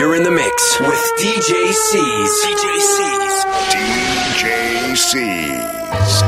You're in the mix with DJ C's. DJ C's. DJ C's.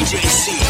DJ C.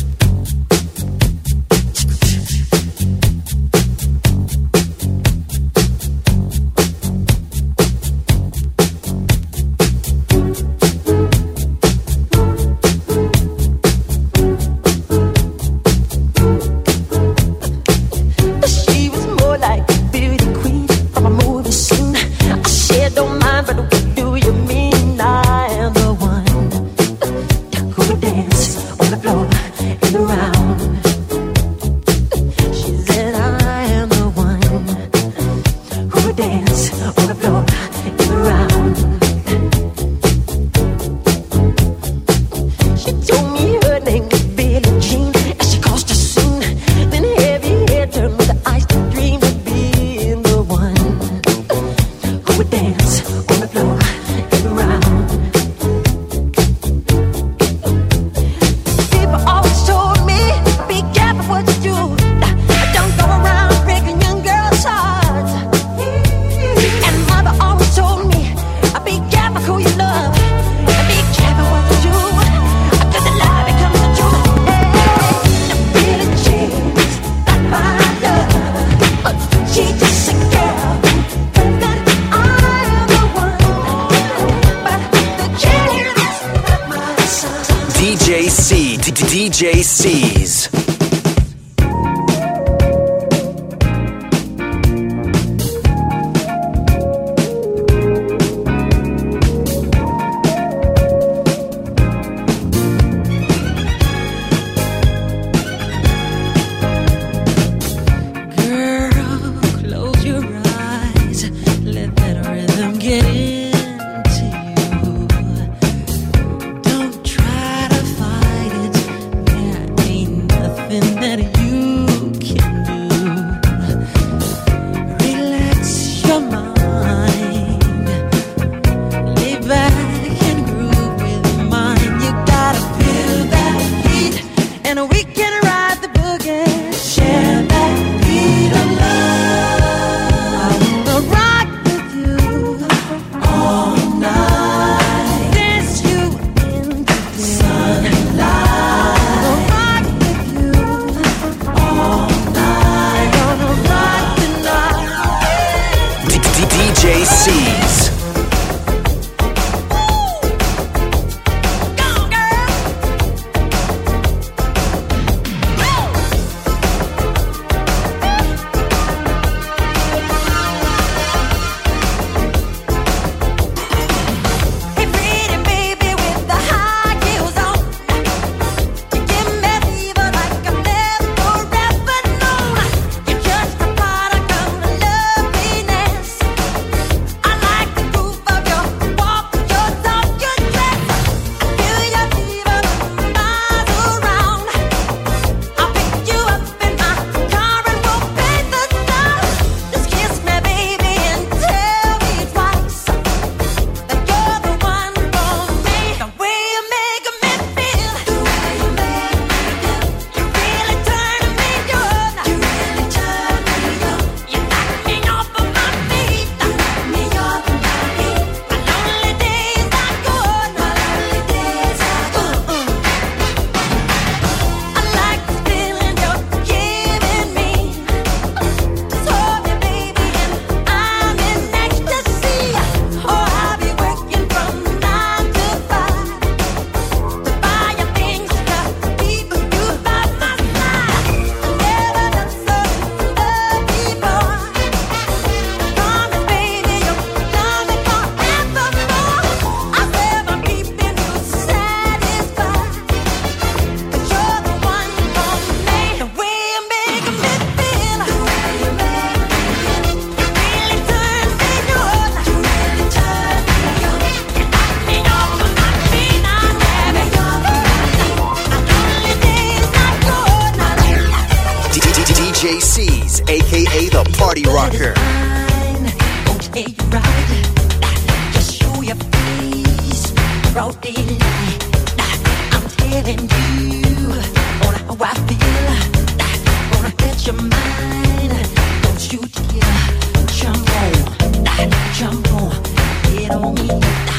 get on me.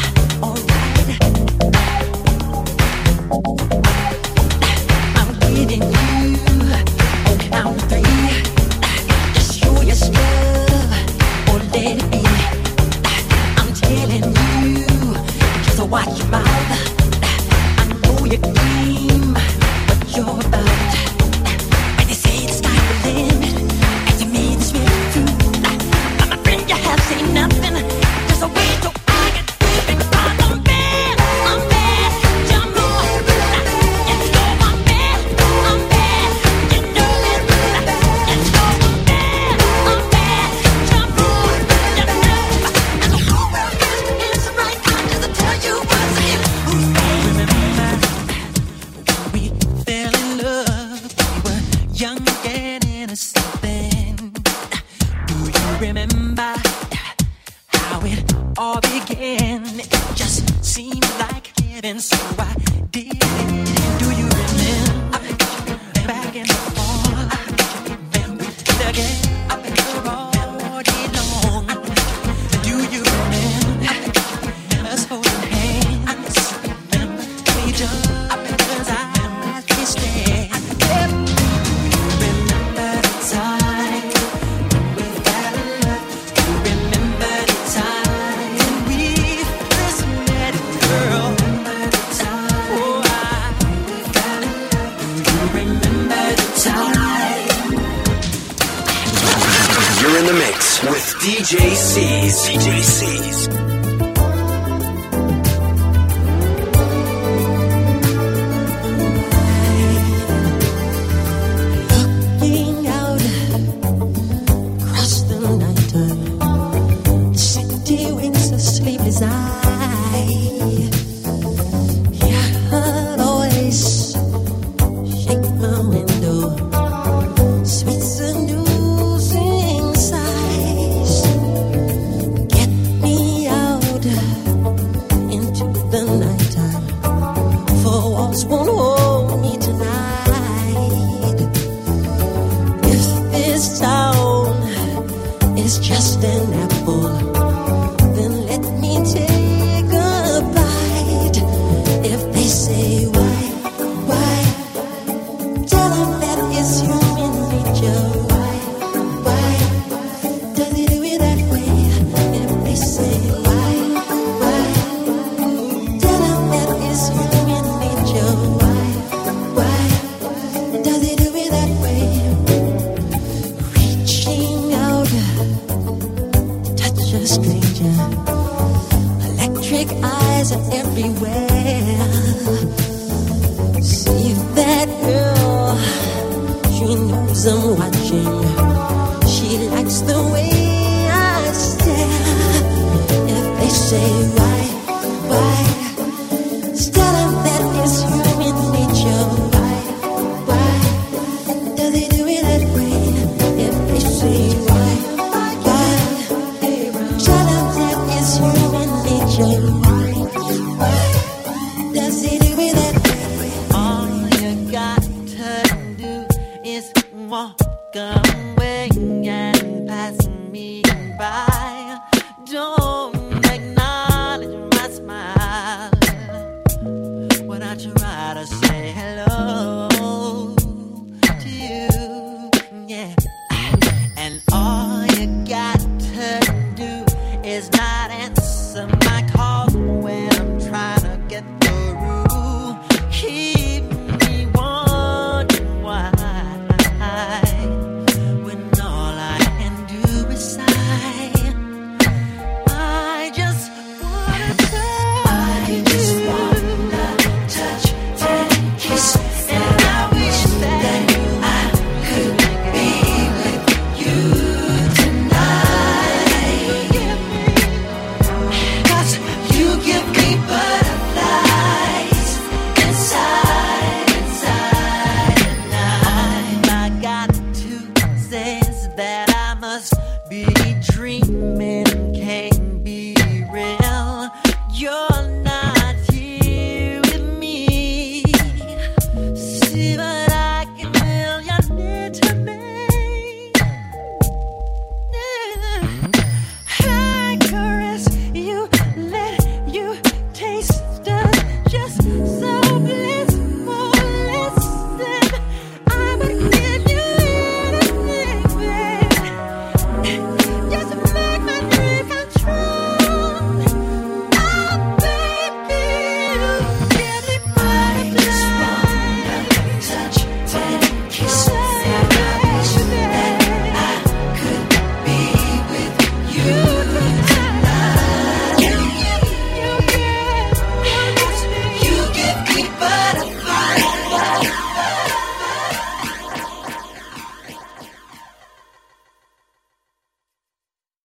Say